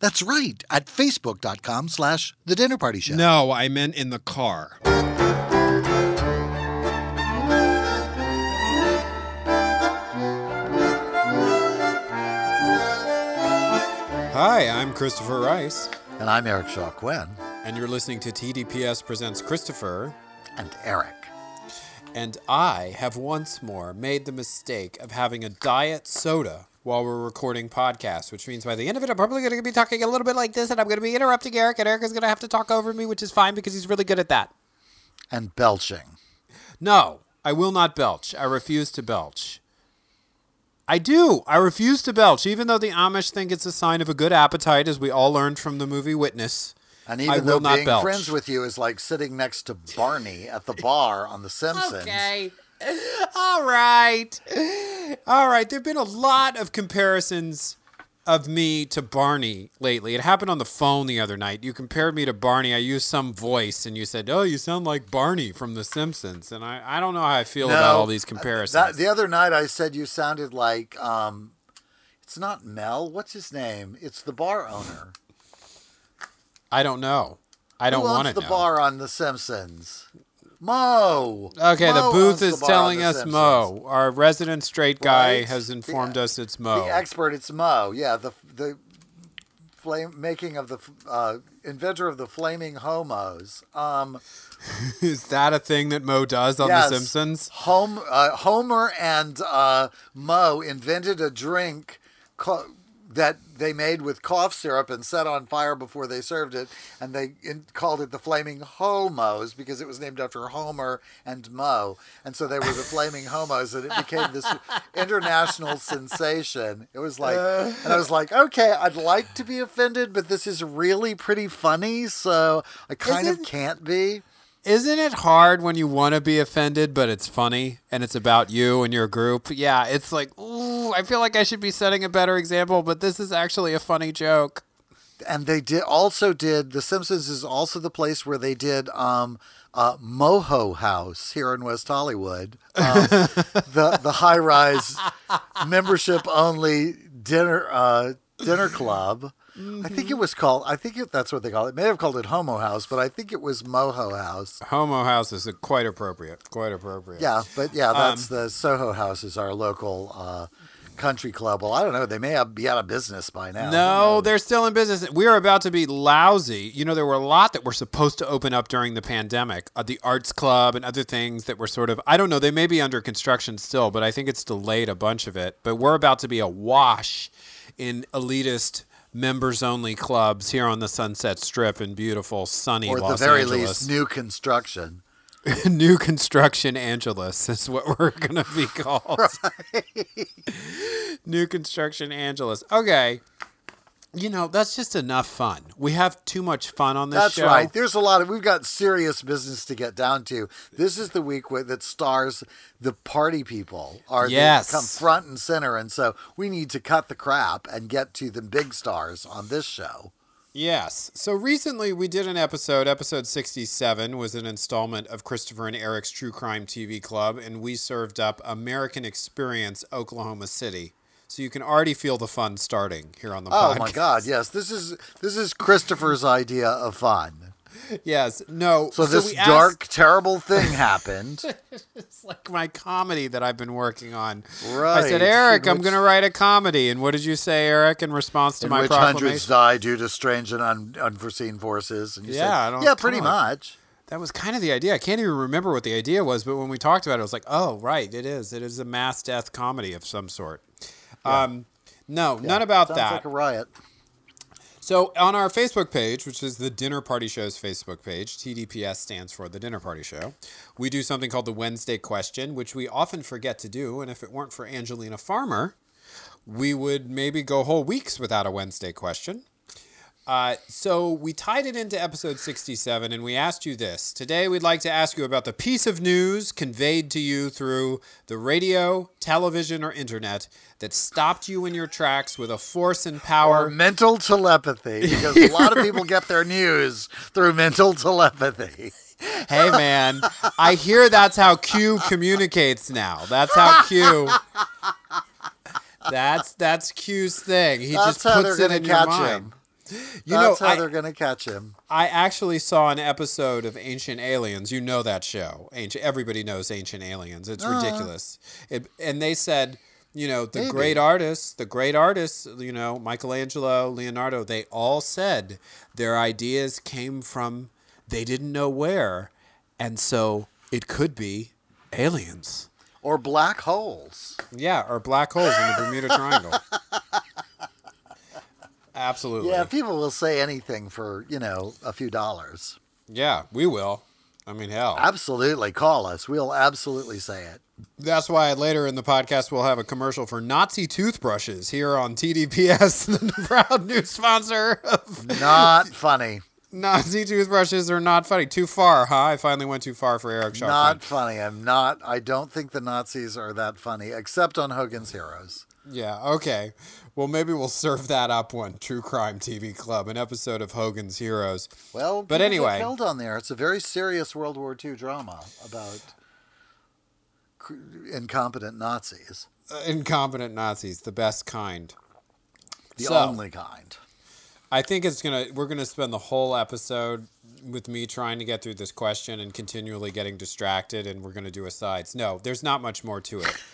That's right, at facebook.com slash the dinner party show. No, I meant in the car. Hi, I'm Christopher Rice, And I'm Eric Shaw Quinn. and you're listening to TDPS Presents Christopher. And Eric. And I have once more made the mistake of having a diet soda while we're recording podcasts, which means by the end of it, I'm probably going to be talking a little bit like this, and I'm going to be interrupting Eric, and Eric is going to have to talk over me, which is fine because he's really good at that. And belching. No, I will not belch. I refuse to belch. I do. I refuse to belch, even though the Amish think it's a sign of a good appetite, as we all learned from the movie Witness. And I even will though not being belch. friends with you is like sitting next to Barney at the bar on The Simpsons. Okay. All right. All right. There have been a lot of comparisons of me to Barney lately. It happened on the phone the other night. You compared me to Barney. I used some voice, and you said, Oh, you sound like Barney from The Simpsons. And I, I don't know how I feel about all these comparisons. That, the other night I said you sounded like um, it's not Mel. What's his name? It's the bar owner. I don't know. I don't want to the know. bar on The Simpsons? Moe. Okay, the booth is the telling us Simpsons. Moe. Our resident straight guy Right? has The- informed us it's Moe. The expert, it's Moe. Yeah, the the flame making of the uh, inventor of the flaming homos. Um, is that a thing that Moe does on yes, The Simpsons? Home, uh, Homer and uh, Moe invented a drink ca- that they made with cough syrup and set on fire before they served it, and they in- called it the Flaming Homos because it was named after Homer and Moe, and so they were the Flaming Homos, and it became this international sensation. It was like, uh. and I was like, okay, I'd like to be offended, but this is really pretty funny, so I kind of can't be. Isn't it hard when you want to be offended, but it's funny and it's about you and your group? Yeah, it's like, ooh, I feel like I should be setting a better example, but this is actually a funny joke. and they did also did the simpsons is also the place where they did um uh moho house here in west hollywood um, the the high rise membership only dinner uh dinner club i think it was called i think it, that's what they call it. it may have called it homo house but i think it was moho house Homo House is quite appropriate. Quite appropriate. yeah but yeah that's the soho house is our local uh country club well i don't know they may have be out of business by now No, they're still in business. We are about to be lousy. You know, there were a lot that were supposed to open up during the pandemic. Uh, the Arts Club and other things that were sort of, I don't know, they may be under construction still, but I think it's delayed a bunch of it. But we're about to be awash in elitist members only clubs here on the Sunset Strip in beautiful, sunny or at Los the very Angeles. least new construction New Construction Angeles is what we're going to be called. New Construction Angeles. Okay. You know, that's just enough fun. We have too much fun on this show. That's show. right. There's a lot of we've got serious business to get down to. This is the week where, that stars the party people are Yes. come front and center, and so we need to cut the crap and get to the big stars on this show. Yes. So recently we did an episode, episode 67 was an installment of Christopher and Eric's True Crime TV Club, and we served up American Experience Oklahoma City. So you can already feel the fun starting here on the Oh podcast. my God! Yes, this is this is Christopher's idea of fun. Yes. No. So, this we asked- dark, terrible thing happened. It's like my comedy that I've been working on. Right, I said, Eric, in I'm going to write a comedy. And what did you say, Eric, in response to in my which hundreds die due to strange and un- unforeseen forces. And you Yeah, said, yeah, pretty on. much. That was kind of the idea. I can't even remember what the idea was, but when we talked about it, I was like, oh, right, it is. It is a mass death comedy of some sort. Um, no, none about Sounds that. like a riot. So on our Facebook page, which is the Dinner Party Show's Facebook page, TDPS stands for the Dinner Party Show. We do something called the Wednesday Question, which we often forget to do. And if it weren't for Angelina Farmer, we would maybe go whole weeks without a Wednesday question. Uh, so we tied it into episode 67 and we asked you this. Today we'd like to ask you about the piece of news conveyed to you through the radio, television, or internet that stopped you in your tracks with a force and Or power. mental telepathy, because a lot of people get their news through mental telepathy. hey man, I hear that's how Q communicates now. That's how Q. That's that's Q's thing. He That's just puts it in your mind. him. You That's know, how I, they're going to catch him. I actually saw an episode of Ancient Aliens. You know that show. Ancient. Everybody knows Ancient Aliens. It's uh-huh. ridiculous. It, and they said, you know, the Maybe. great artists, the great artists, you know, Michelangelo, Leonardo, they all said their ideas came from they didn't know where, and so it could be aliens. Or black holes. Yeah, or black holes in the Bermuda Triangle. Absolutely. Yeah, people will say anything for, you know, a few dollars. Yeah, we will. I mean, hell. Absolutely. Call us. We'll absolutely say it. That's why later in the podcast we'll have a commercial for Nazi toothbrushes here on TDPS, the proud new sponsor of Not funny. Nazi toothbrushes are not funny. Too far, huh? I finally went too far for Eric Sharp. Not funny. I'm not. I don't think the Nazis are that funny, except on Hogan's Heroes. Yeah, okay. Well, maybe we'll serve that up one. True Crime TV Club, an episode of Hogan's Heroes. Well, But anyway. killed on there. It's a very serious World War II drama about incompetent Nazis, Uh, incompetent Nazis, the best kind. the So- only kind. I think it's gonna. We're gonna spend the whole episode with me trying to get through this question and continually getting distracted, and we're gonna do asides. No, there's not much more to it.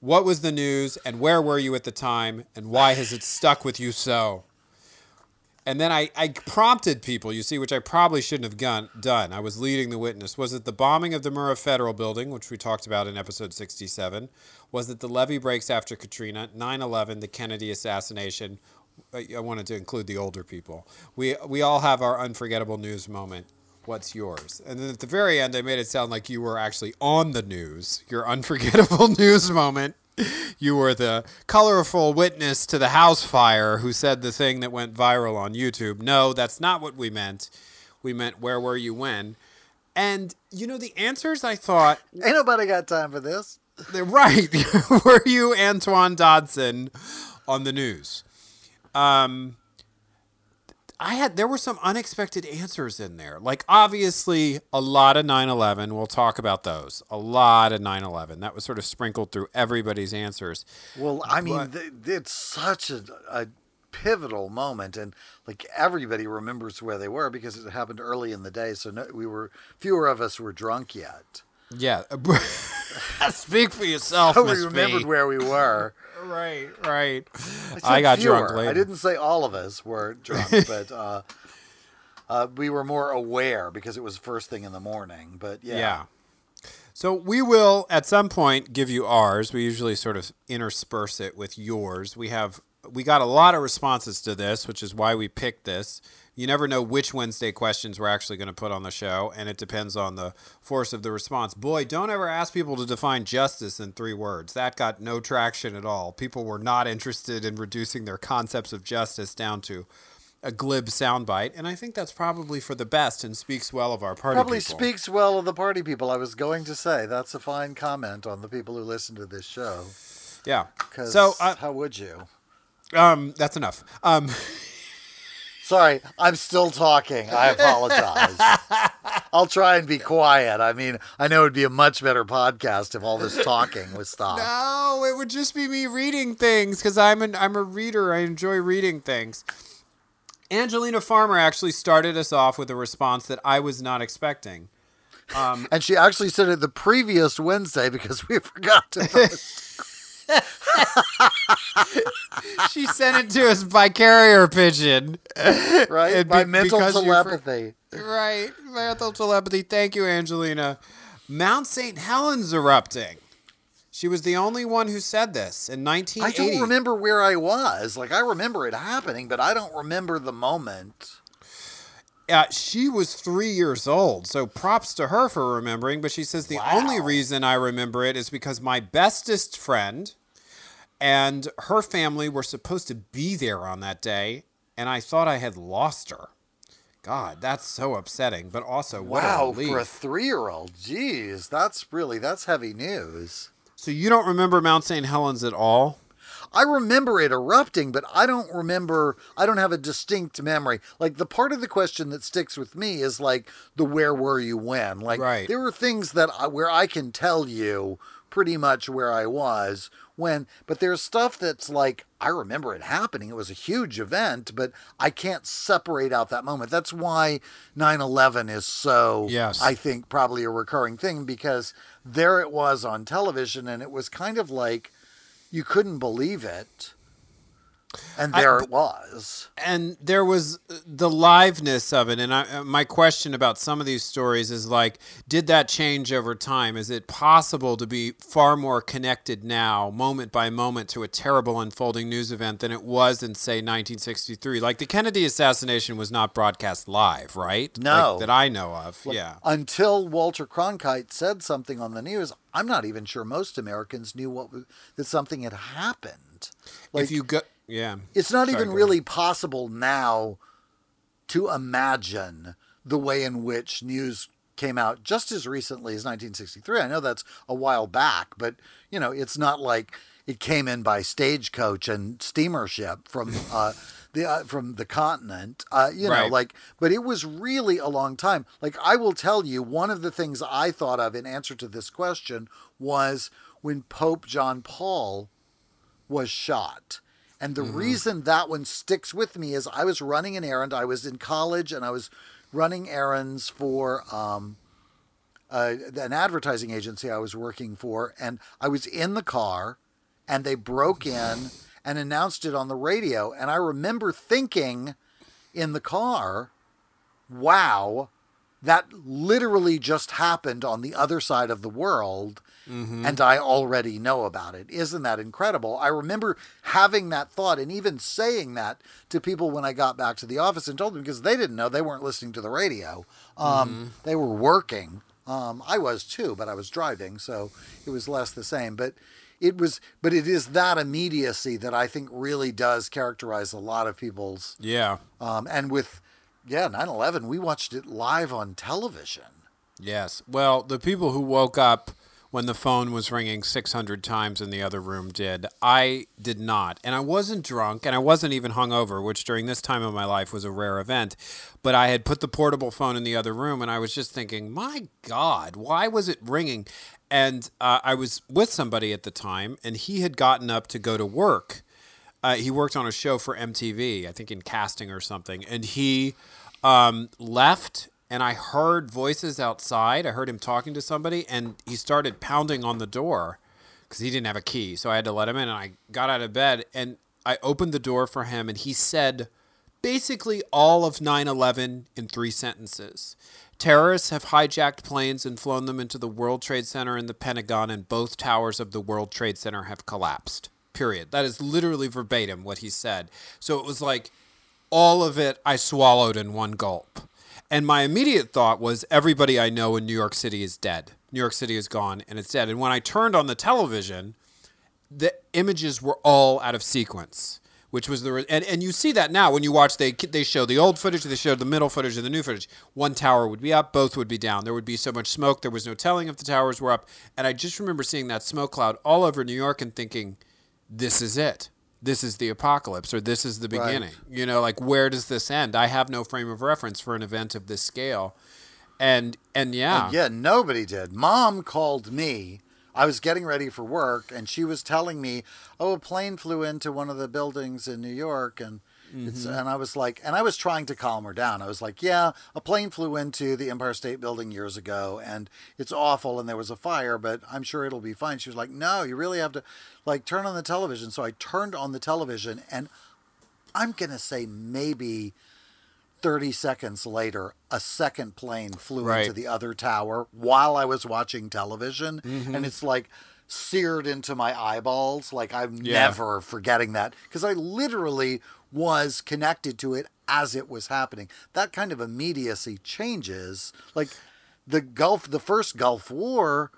What was the news, and where were you at the time, and why has it stuck with you so? And then I, I prompted people, you see, which I probably shouldn't have done. I was leading the witness. Was it the bombing of the Murrah Federal Building, which we talked about in episode 67? Was it the levee breaks after Katrina, 9 11, the Kennedy assassination? I I wanted to include the older people. We, we all have our unforgettable news moment. What's yours? And then at the very end, I made it sound like you were actually on the news, your unforgettable news moment. You were the colorful witness to the house fire who said the thing that went viral on YouTube. No, that's not what we meant. We meant where were you when? And you know the answers I thought Ain't nobody got time for this. they're right. were you Antoine Dodson on the news? Um I had there were some unexpected answers in there. Like obviously a lot of 9/11, we'll talk about those. A lot of 9/11. That was sort of sprinkled through everybody's answers. Well, I mean, But- th- it's such a, a pivotal moment, and like everybody remembers where they were because it happened early in the day. So no, we were fewer of us were drunk yet. Yeah. Speak for yourself, So we remembered B. where we were. Right, right. I, I got fewer. drunk later. I didn't say all of us were drunk, but uh, uh, we were more aware because it was first thing in the morning. But yeah, Yeah. So we will at some point give you ours. We usually sort of intersperse it with yours. We have we got a lot of responses to this, which is why we picked this. You never know which Wednesday questions we're actually going to put on the show, and it depends on the force of the response. Boy, don't ever ask people to define justice in three words. That got no traction at all. People were not interested in reducing their concepts of justice down to a glib soundbite, and I think that's probably for the best and speaks well of our party probably people. speaks well of the party people. I was going to say that's a fine comment on the people who listen to this show. Yeah. So, uh, how would you? um, that's enough. Um, Sorry, I'm still talking. I apologize. I'll try and be quiet. I mean, I know it'd be a much better podcast if all this talking was stopped. no, it would just be me reading things because I'm an I'm a reader. I enjoy reading things. Angelina Farmer actually started us off with a response that I was not expecting. Um, and she actually said it the previous Wednesday because we forgot to post. She sent it to us by carrier pigeon. right? It'd By be- mental you're fr- telepathy. Right, mental telepathy. Thank you, Angelina. Mount St. Helens erupting. She was the only one who said this in 1980. I don't remember where I was. Like, I remember it happening, but I don't remember the moment. Uh, she was three years old, so props to her for remembering. But she says the only reason I remember it is because my bestest friend and her family were supposed to be there on that day, and I thought I had lost her. God, that's so upsetting, but also what wow, a relief. for a three-year-old, jeez, that's really that's heavy news. so you don't remember Mount St. Helens at all? I remember it erupting, but I don't remember. I don't have a distinct memory. Like the part of the question that sticks with me is like the where were you when? Like Right. there are things that I, where I can tell you pretty much where I was when, but there's stuff that's like I remember it happening. It was a huge event, but I can't separate out that moment. That's why 9/11 is so. Yes. I think probably a recurring thing because there it was on television, and it was kind of like you couldn't believe it. And I- there it was. and there was the liveness of it and I, uh, my question about some of these stories is like did that change over time is it possible to be far more connected now moment by moment to a terrible unfolding news event than it was in say 1963 like the kennedy assassination was not broadcast live right No. Like, that i know of yeah Until Walter Cronkite said something on the news, I'm not even sure most Americans knew what that something had happened. Like if you go yeah it's not Sorry, even really possible now to imagine the way in which news came out just as recently as 1963. I know that's a while back, but you know, it's not like it came in by stagecoach and steamer ship from uh, the uh, from the continent. Uh, you know, Right. like, but it was really a long time. Like, I will tell you, one of the things I thought of in answer to this question was when Pope John Paul was shot. And the reason that one sticks with me is I was running an errand. I was in college and I was running errands for um, uh, an advertising agency I was working for. And I was in the car and they broke in and announced it on the radio. And I remember thinking in the car, wow, that literally just happened on the other side of the world and I already know about it. Isn't that incredible? I remember having that thought and even saying that to people when I got back to the office and told them because they didn't know they weren't listening to the radio. Um, They were working. Um, I was too, but I was driving, so it was less the same. But it was, but it is that immediacy that I think really does characterize a lot of people's. yeah Um, and with, yeah, 9/11, we watched it live on television. Yes. Well, the people who woke up when the phone was ringing 600 times in the other room did. I did not. And I wasn't drunk and I wasn't even hungover, which during this time of my life was a rare event. But I had put the portable phone in the other room and I was just thinking, my God, why was it ringing? And uh, I was with somebody at the time and he had gotten up to go to work. Uh, he worked on a show for MTV, I think in casting or something, and he um, left. And I heard voices outside. I heard him talking to somebody, and he started pounding on the door because he didn't have a key. So I had to let him in. And I got out of bed and I opened the door for him, and he said basically all of 9 11 in three sentences. Terrorists have hijacked planes and flown them into the World Trade Center and the Pentagon, and both towers of the World Trade Center have collapsed. Period. That is literally verbatim what he said. So it was like all of it I swallowed in one gulp. And my immediate thought was everybody I know in New York City is dead. New York City is gone and it's dead. And when I turned on the television, the images were all out of sequence, which was the re- and, and you see that now when you watch they they show the old footage, they show the middle footage, and the new footage. One tower would be up, both would be down. There would be so much smoke, there was no telling if the towers were up. And I just remember seeing that smoke cloud all over New York and thinking, this is it. This is the apocalypse, or this is the Right. beginning. You know, like where does this end? I have no frame of reference for an event of this scale, and and yeah, Yeah, nobody did. Mom called me. I was getting ready for work, and she was telling me, "Oh, a plane flew into one of the buildings in New York," and Mm-hmm. and I was like, and I was trying to calm her down. I was like, "Yeah, a plane flew into the Empire State Building years ago, and it's awful, and there was a fire, but I'm sure it'll be fine." She was like, "No, you really have to, like, turn on the television." So I turned on the television, and I'm gonna say maybe 30 seconds later, a second plane flew Right. into the other tower while I was watching television. Mm-hmm. And it's like seared into my eyeballs. Like I'm Yeah. never forgetting that because I literally was connected to it as it was happening. That kind of immediacy changes. Like the Gulf, the first Gulf War.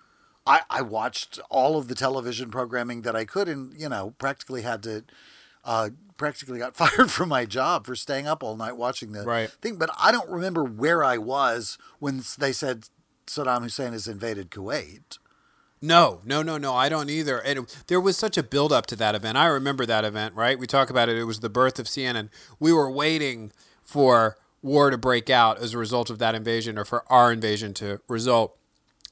I, I watched all of the television programming that I could and, you know, practically had to uh, practically got fired from my job for staying up all night watching the Right. thing. But I don't remember where I was when they said Saddam Hussein has invaded Kuwait. No, no, no, no. I don't either. And there was such a build up to that event. I remember that event, right? We talk about it. It was the birth of CNN. We were waiting for war to break out as a result of that invasion or for our invasion to result.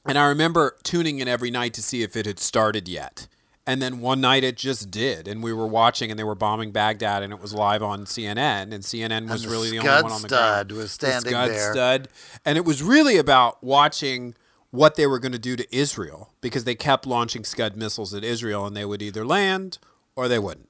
And I remember tuning in every night to see if it had started yet. And then one night it just did. And we were watching and they were bombing Baghdad and it was live on CNN. And CNN was the really the only one on the Stud ground. was The standing Scud there. Stud. And it was really about watching what they were going to do to Israel because they kept launching Scud missiles at Israel and they would either land or they wouldn't.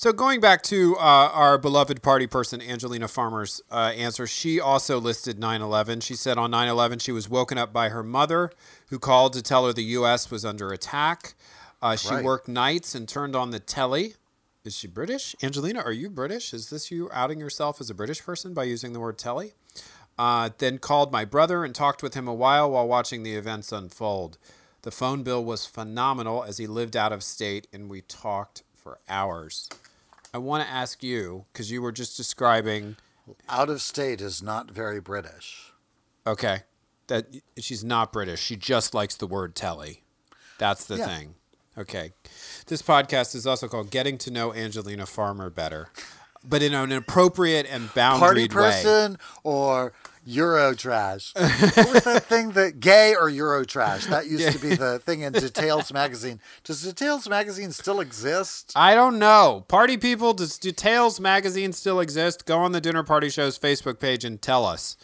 So going back to uh, our beloved party person Angelina Farmer's uh, answer, she also listed 9/11. She said on 9/11 she was woken up by her mother, who called to tell her the U.S. was under attack. Uh, she Right. worked nights and turned on the telly. Is she British? Angelina, are you British? Is this you outing yourself as a British person by using the word telly? Uh, then called my brother and talked with him a while while watching the events unfold. The phone bill was phenomenal as he lived out of state and we talked for hours. I want to ask you because you were just describing. Out of state is not very British. Okay, that she's not British. She just likes the word telly. That's the Yeah. thing. Okay, this podcast is also called "Getting to Know Angelina Farmer Better," but in an appropriate and boundary Party boundaried way. person or Euro trash. what was that thing that gay or Eurotrash? That used to be the thing in Details magazine. Does Details magazine still exist? I don't know. Party people, does Details magazine still exist? Go on the Dinner Party Show's Facebook page and tell us.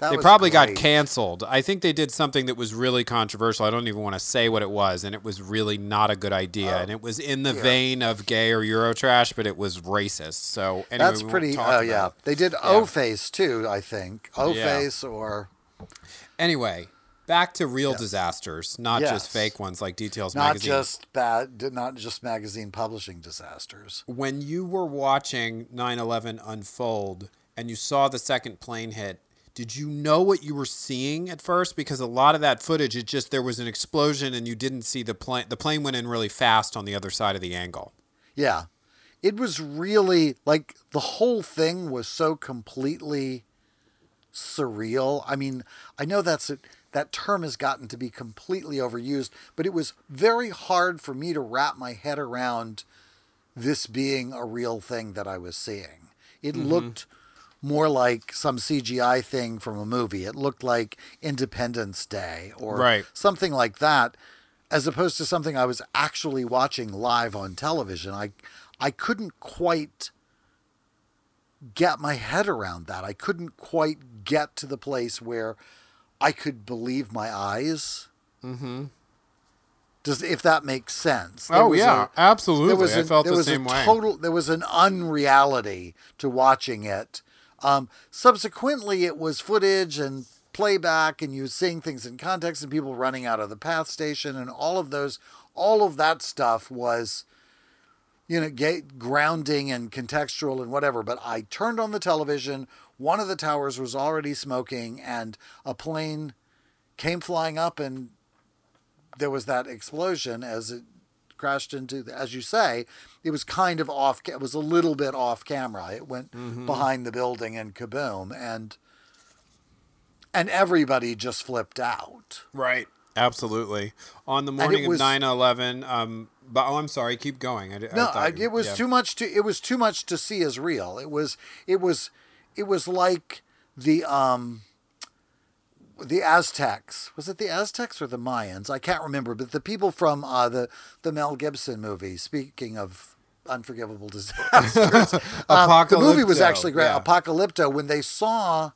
That they probably got canceled. I think they did something that was really controversial. I don't even want to say what it was, and it was really not a good idea. Oh, and it was in the yeah. vein of gay or Eurotrash, but it was racist. So anyway, That's pretty. Oh about yeah, they did O Face too. I think O Face or Anyway, back to real disasters, not Yes. just fake ones like Details not magazine. just bad, not just magazine publishing disasters. when you were watching 9/11 unfold and you saw the second plane hit, did you know what you were seeing at first? Because a lot of that footage, it just there was an explosion and you didn't see the plane. The plane went in really fast on the other side of the angle. Yeah. It was really like the whole thing was so completely surreal. I mean, I know that's a, that term has gotten to be completely overused, but it was very hard for me to wrap my head around this being a real thing that I was seeing. It mm-hmm. looked more like some CGI thing from a movie. It looked like Independence Day or Right. something like that, as opposed to something I was actually watching live on television. I I couldn't quite get my head around that. I couldn't quite get to the place where I could believe my eyes. Mm-hmm. Does if that makes sense? There was a- absolutely. there was I a, felt there the was same a way. total there was an unreality to watching it um, subsequently it was footage and playback and you seeing things in context and people running out of the path station and all of those all of that stuff was you know grounding and contextual and whatever. But i turned on the television one of the towers was already smoking and a plane came flying up and there was that explosion as it crashed into the, as you say it was kind of off it was a little bit off camera it went behind the building and kaboom and and everybody just flipped out Right. Absolutely. On the morning was- of 9/11, um, but oh, I'm sorry. Keep going. I, I no thought I, it was yeah. too much to it was too much to see as real it was it was it was like the um the Aztecs. Was it the Aztecs or the Mayans? I can't remember. But the people from uh, the the Mel Gibson movie. Speaking of unforgivable disasters, um, the movie was actually great. yeah. Apocalypto. When they saw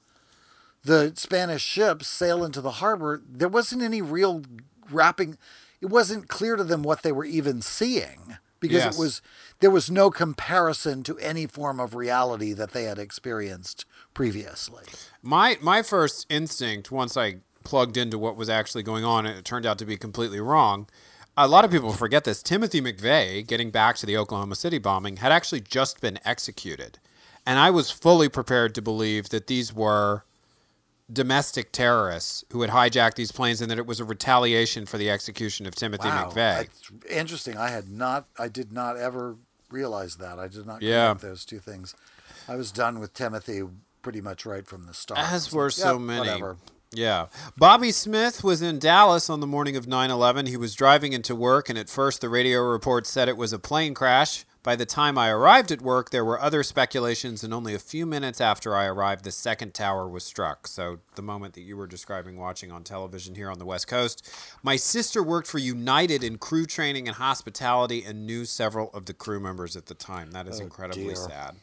the Spanish ships sail into the harbor, there wasn't any real wrapping. It wasn't clear to them what they were even seeing because Yes. it was there was no comparison to any form of reality that they had experienced previously. My my first instinct once I plugged into what was actually going on and it turned out to be completely wrong. A lot of people forget this. Timothy McVeigh, getting back to the Oklahoma City bombing, had actually just been executed. And I was fully prepared to believe that these were domestic terrorists who had hijacked these planes and that it was a retaliation for the execution of Timothy Wow, McVeigh. that's interesting. I had not. I did not ever realize that. I did not Yeah. connect those two things. I was done with Timothy pretty much right from the start. As were like, so yep, many. Whatever. Yeah. Bobby Smith was in Dallas on the morning of 9 11. He was driving into work, and at first the radio report said it was a plane crash. By the time I arrived at work, there were other speculations, and only a few minutes after I arrived, the second tower was struck. So, the moment that you were describing watching on television here on the West Coast. My sister worked for United in crew training and hospitality and knew several of the crew members at the time. That is oh, incredibly dear. sad.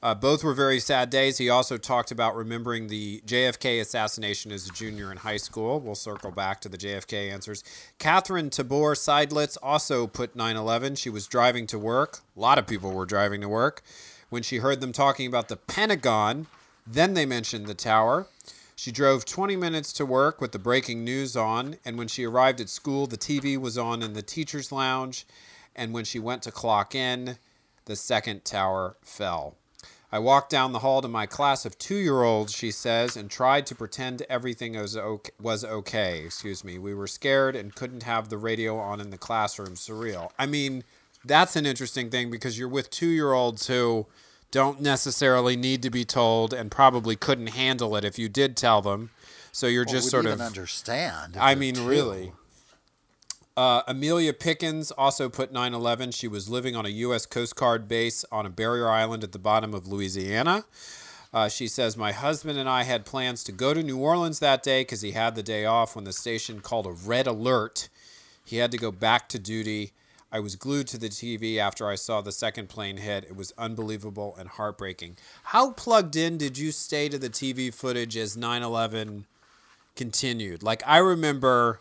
Uh, both were very sad days. He also talked about remembering the JFK assassination as a junior in high school. We'll circle back to the JFK answers. Catherine Tabor Seidlitz also put 9 11. She was driving to work. A lot of people were driving to work. When she heard them talking about the Pentagon, then they mentioned the tower. She drove 20 minutes to work with the breaking news on, and when she arrived at school, the TV was on in the teacher's lounge. And when she went to clock in, the second tower fell. I walked down the hall to my class of two year olds, she says, and tried to pretend everything was okay, was okay. Excuse me. We were scared and couldn't have the radio on in the classroom. Surreal. I mean, that's an interesting thing because you're with two year olds who don't necessarily need to be told and probably couldn't handle it if you did tell them. So you're Or just sort even of. understand. I mean, two. really. Uh, Amelia Pickens also put 9 11. She was living on a U.S. Coast Guard base on a barrier island at the bottom of Louisiana. Uh, she says, My husband and I had plans to go to New Orleans that day because he had the day off when the station called a red alert. He had to go back to duty. I was glued to the TV after I saw the second plane hit. It was unbelievable and heartbreaking. How plugged in did you stay to the TV footage as 9 11 continued? Like, I remember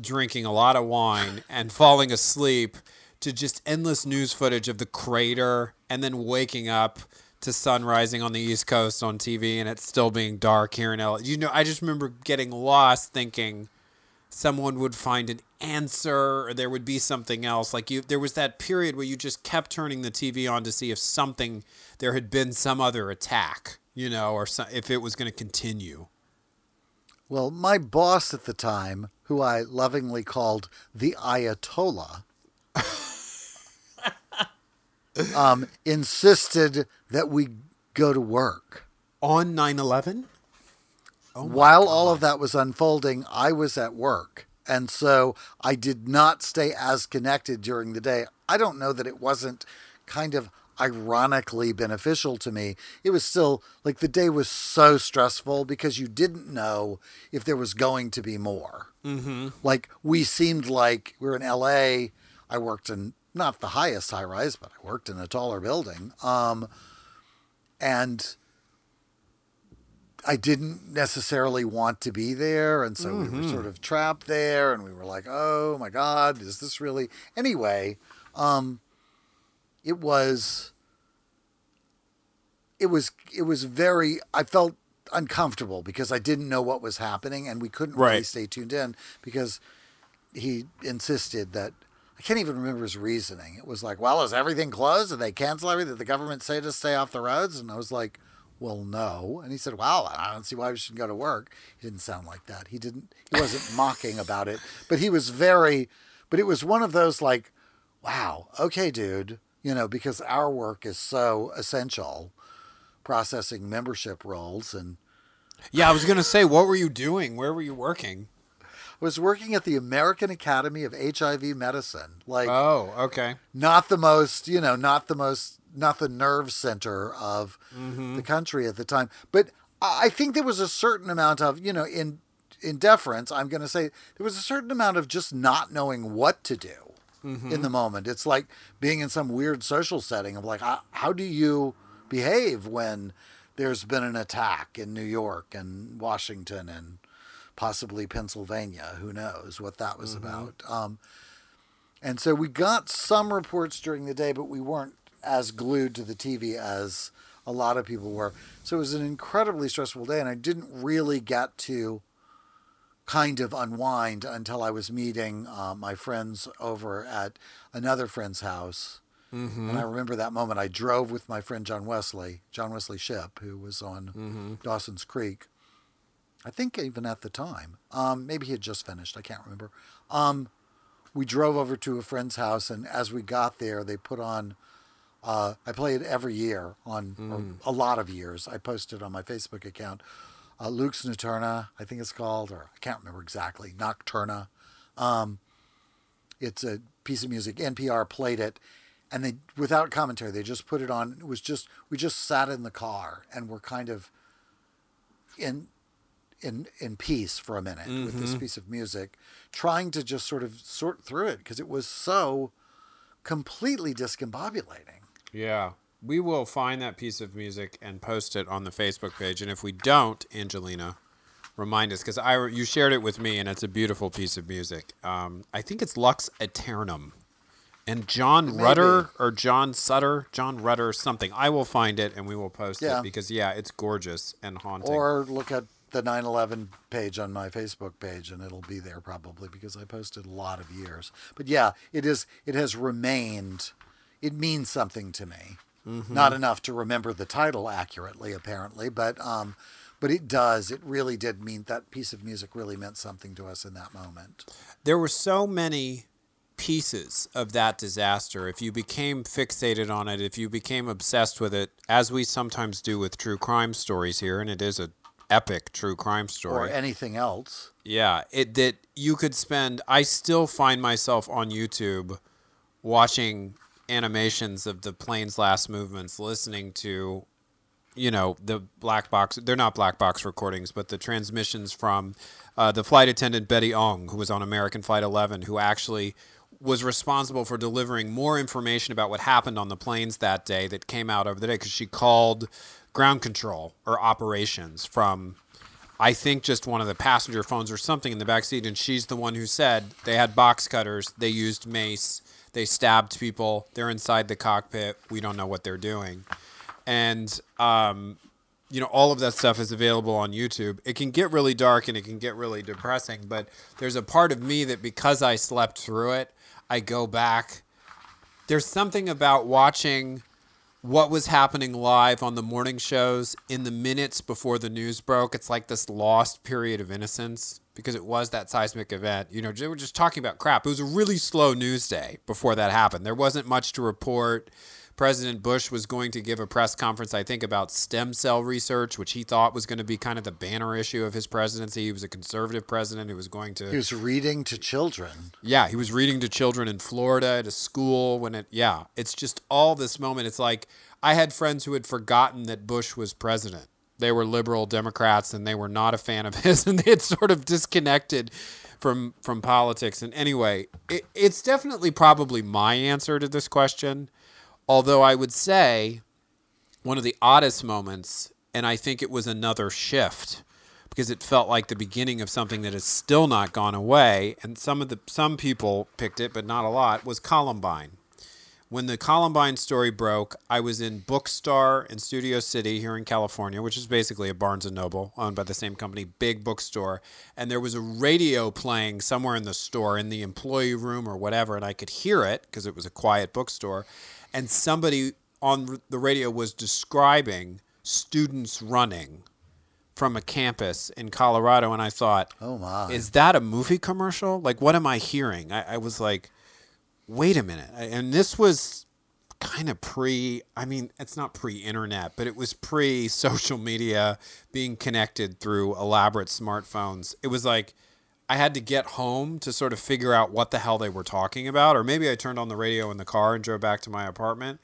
drinking a lot of wine and falling asleep to just endless news footage of the crater and then waking up to sun rising on the east coast on TV and it's still being dark here in LA. You know, I just remember getting lost thinking someone would find an answer or there would be something else like you there was that period where you just kept turning the TV on to see if something there had been some other attack, you know, or some, if it was going to continue. Well, my boss at the time, who I lovingly called the Ayatollah, um, insisted that we go to work. On 9/11? While all of that was unfolding, I was at work. And so I did not stay as connected during the day. I don't know that it wasn't kind of ironically beneficial to me. It was still like the day was so stressful because you didn't know if there was going to be more. Mm-hmm. Like we seemed like we were in LA. I worked in not the highest high rise, but I worked in a taller building. Um, and I didn't necessarily want to be there, and so we were sort of trapped there, and we were like, "Oh my God, is this really?" Anyway, um, it was, it was, it was very. I felt uncomfortable because I didn't know what was happening, and we couldn't really stay tuned in because he insisted that. I can't even remember his reasoning. It was like, "Well, is everything closed? Did they cancel everything? Did the government say to stay off the roads?" And I was like well, no. And he said, well, I don't see why we shouldn't go to work. He didn't sound like that. He didn't, he wasn't mocking about it, but he was very, but it was one of those like, wow, okay, dude, you know, because our work is so essential, processing membership rolls. And Yeah, I was going to say, what were you doing? Where were you working? I was working at the American Academy of HIV Medicine, like Oh, okay. not the most, you know, not the most, not the nerve center of Mm-hmm. the country at the time. But I think there was a certain amount of, you know, in in deference, I'm going to say there was a certain amount of just not knowing what to do in the moment. It's like being in some weird social setting of like, how do you behave when there's been an attack in New York and Washington and possibly Pennsylvania? Who knows what that was about? Um, and so we got some reports during the day, but we weren't as glued to the TV as a lot of people were. So it was an incredibly stressful day, and I didn't really get to kind of unwind until I was meeting uh, my friends over at another friend's house. Mm-hmm. And I remember that moment. I drove with my friend John Wesley, John Wesley Shipp, who was on Mm-hmm. Dawson's Creek. I think even at the time. Um, maybe he had just finished. I can't remember. Um, we drove over to a friend's house, and as we got there, they put on. Uh, I play it every year on or a lot of years. I posted on my Facebook account. Uh, Luke's Nocturna, I think it's called, or I can't remember exactly. Nocturna. Um, it's a piece of music. NPR played it, and they without commentary, they just put it on. It was just we just sat in the car and we're kind of in in in peace for a minute with this piece of music, trying to just sort of sort through it because it was so completely discombobulating. Yeah. We will find that piece of music and post it on the Facebook page. And if we don't, Angelina, remind us because I you shared it with me, and it's a beautiful piece of music. Um, I think it's Lux Aeternum, and John may Rudder or John Sutter, John Rudder, something. I will find it and we will post Yeah. it because yeah, it's gorgeous and haunting. Or look at the 9/11 page on my Facebook page, and it'll be there probably because I posted a lot of years. But yeah, it is. It has remained. It means something to me. Not enough to remember the title accurately, apparently, but um, but it does. It really did mean that piece of music really meant something to us in that moment. there were so many pieces of that disaster. If you became fixated on it, if you became obsessed with it, as we sometimes do with true crime stories here, and it is a epic true crime story Or anything else. yeah, it that you could spend. I still find myself on YouTube watching animations of the plane's last movements, listening to you know the black box they're not black box recordings but the transmissions from uh, the flight attendant betty ong who was on american flight 11 who actually was responsible for delivering more information about what happened on the planes that day that came out over the day because she called ground control or operations from I think just one of the passenger phones or something in the back seat, and she's the one who said they had box cutters, they used mace, they stabbed people, they're inside the cockpit, we don't know what they're doing, and um, you know all of that stuff is available on YouTube. It can get really dark and it can get really depressing, but there's a part of me that because I slept through it, I go back. There's something about watching what was happening live on the morning shows in the minutes before the news broke. It's like this lost period of innocence because it was that seismic event. You know, they were just talking about crap. It was a really slow news day before that happened. There wasn't much to report. President Bush was going to give a press conference, I think, about stem cell research, which he thought was going to be kind of the banner issue of his presidency. He was a conservative president who was going to He was reading to children. yeah, he was reading to children in Florida at a school when it yeah, it's just all this moment. It's like I had friends who had forgotten that Bush was president. They were liberal Democrats and they were not a fan of his and they had sort of disconnected from from politics. And anyway, it, it's definitely probably my answer to this question. Although I would say one of the oddest moments, and I think it was another shift because it felt like the beginning of something that has still not gone away. And some of the some people picked it, but not a lot. Was Columbine. When the Columbine story broke, I was in Bookstar in Studio City here in California, which is basically a Barnes and Noble owned by the same company, big bookstore. And there was a radio playing somewhere in the store, in the employee room or whatever, and I could hear it because it was a quiet bookstore. And somebody on the radio was describing students running from a campus in Colorado, and I thought, Oh my! is that a movie commercial? Like, what am I hearing? I, I was like, wait a minute. And this was kind of pre, I mean, it's not pre internet, but it was pre social media being connected through elaborate smartphones. It was like, I had to get home to sort of figure out what the hell they were talking about, or maybe I turned on the radio in the car and drove back to my apartment.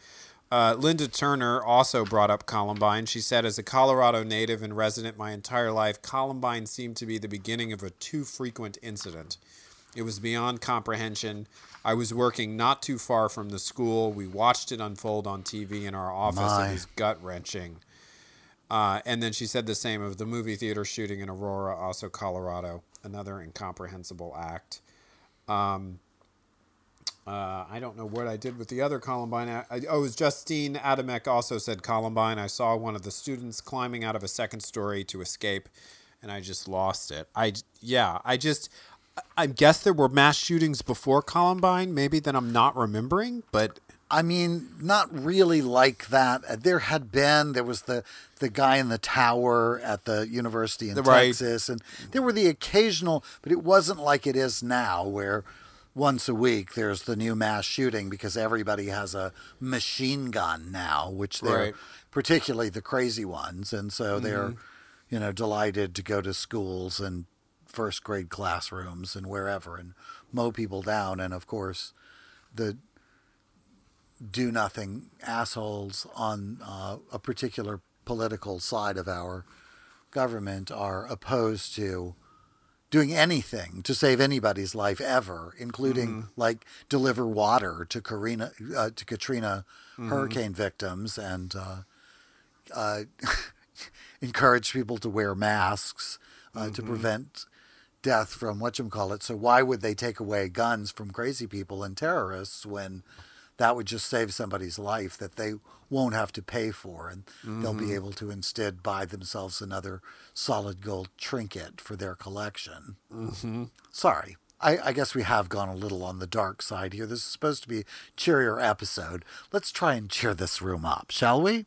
Uh, Linda Turner also brought up Columbine. She said, as a Colorado native and resident my entire life, Columbine seemed to be the beginning of a too frequent incident. It was beyond comprehension. I was working not too far from the school. We watched it unfold on TV in our office. My. It was gut wrenching. Uh, and then she said the same of the movie theater shooting in Aurora, also Colorado. Another incomprehensible act. Um, uh, I don't know what I did with the other Columbine. I, I- oh, it was Justine Adamek also said Columbine. I saw one of the students climbing out of a second story to escape, and I just lost it. I yeah, I just I guess there were mass shootings before Columbine, maybe that I'm not remembering, but I mean, not really like that. Uh, There had been there was the the guy in the tower at the university in Right. Texas, and there were the occasional, but it wasn't like it is now, where once a week there's the new mass shooting because everybody has a machine gun now, which they're Right. particularly the crazy ones, and so they're Mm-hmm. you know delighted to go to schools and first grade classrooms and wherever and mow people down, and of course the do nothing assholes on uh, a particular political side of our government are opposed to doing anything to save anybody's life ever, including like deliver water to Karina uh, to Katrina hurricane victims and uh, uh, encourage people to wear masks uh, to prevent death from what you call it. So why would they take away guns from crazy people and terrorists when that would just save somebody's life that they won't have to pay for and they'll be able to instead buy themselves another solid gold trinket for their collection. Mm-hmm. Sorry. I, I guess we have gone a little on the dark side here. This is supposed to be a cheerier episode. Let's try and cheer this room up, shall we?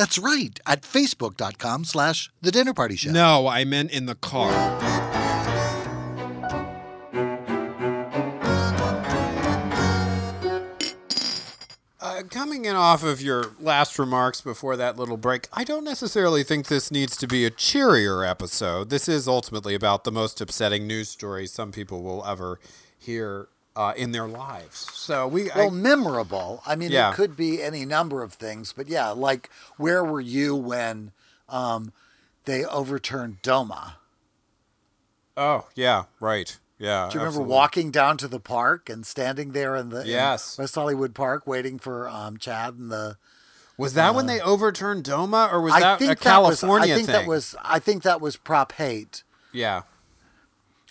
That's right, at facebook.com slash the dinner party show. No, I meant in the car. Uh, coming in off of your last remarks before that little break, I don't necessarily think this needs to be a cheerier episode. This is ultimately about the most upsetting news story some people will ever hear uh, in their lives. So we, I- Well, memorable. I mean, Yeah. it could be any number of things, but yeah, like where were you when um, they overturned Doma? oh yeah, right, yeah. Do you remember absolutely. walking down to the park and standing there in the in Yes. West Hollywood Park waiting for um, Chad and the? Was that when they overturned Doma, or was Uh, I that think a that California was. I think thing? that was. I think that was Prop Hate. yeah.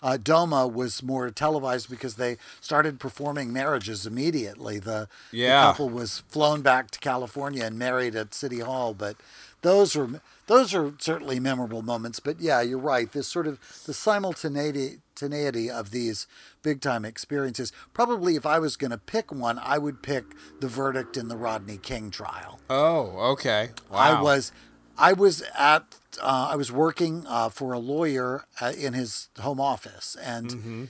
Uh, Doma was more televised because they started performing marriages immediately. The, Yeah. the couple was flown back to California and married at City Hall. But those were those are certainly memorable moments. But yeah, you're right. This sort of the simultaneity simultaneity of these big time experiences. Probably, if I was going to pick one, I would pick the verdict in the Rodney King trial. Oh, okay. Wow. I was, I was at, uh, I was working uh, for a lawyer uh, in his home office, and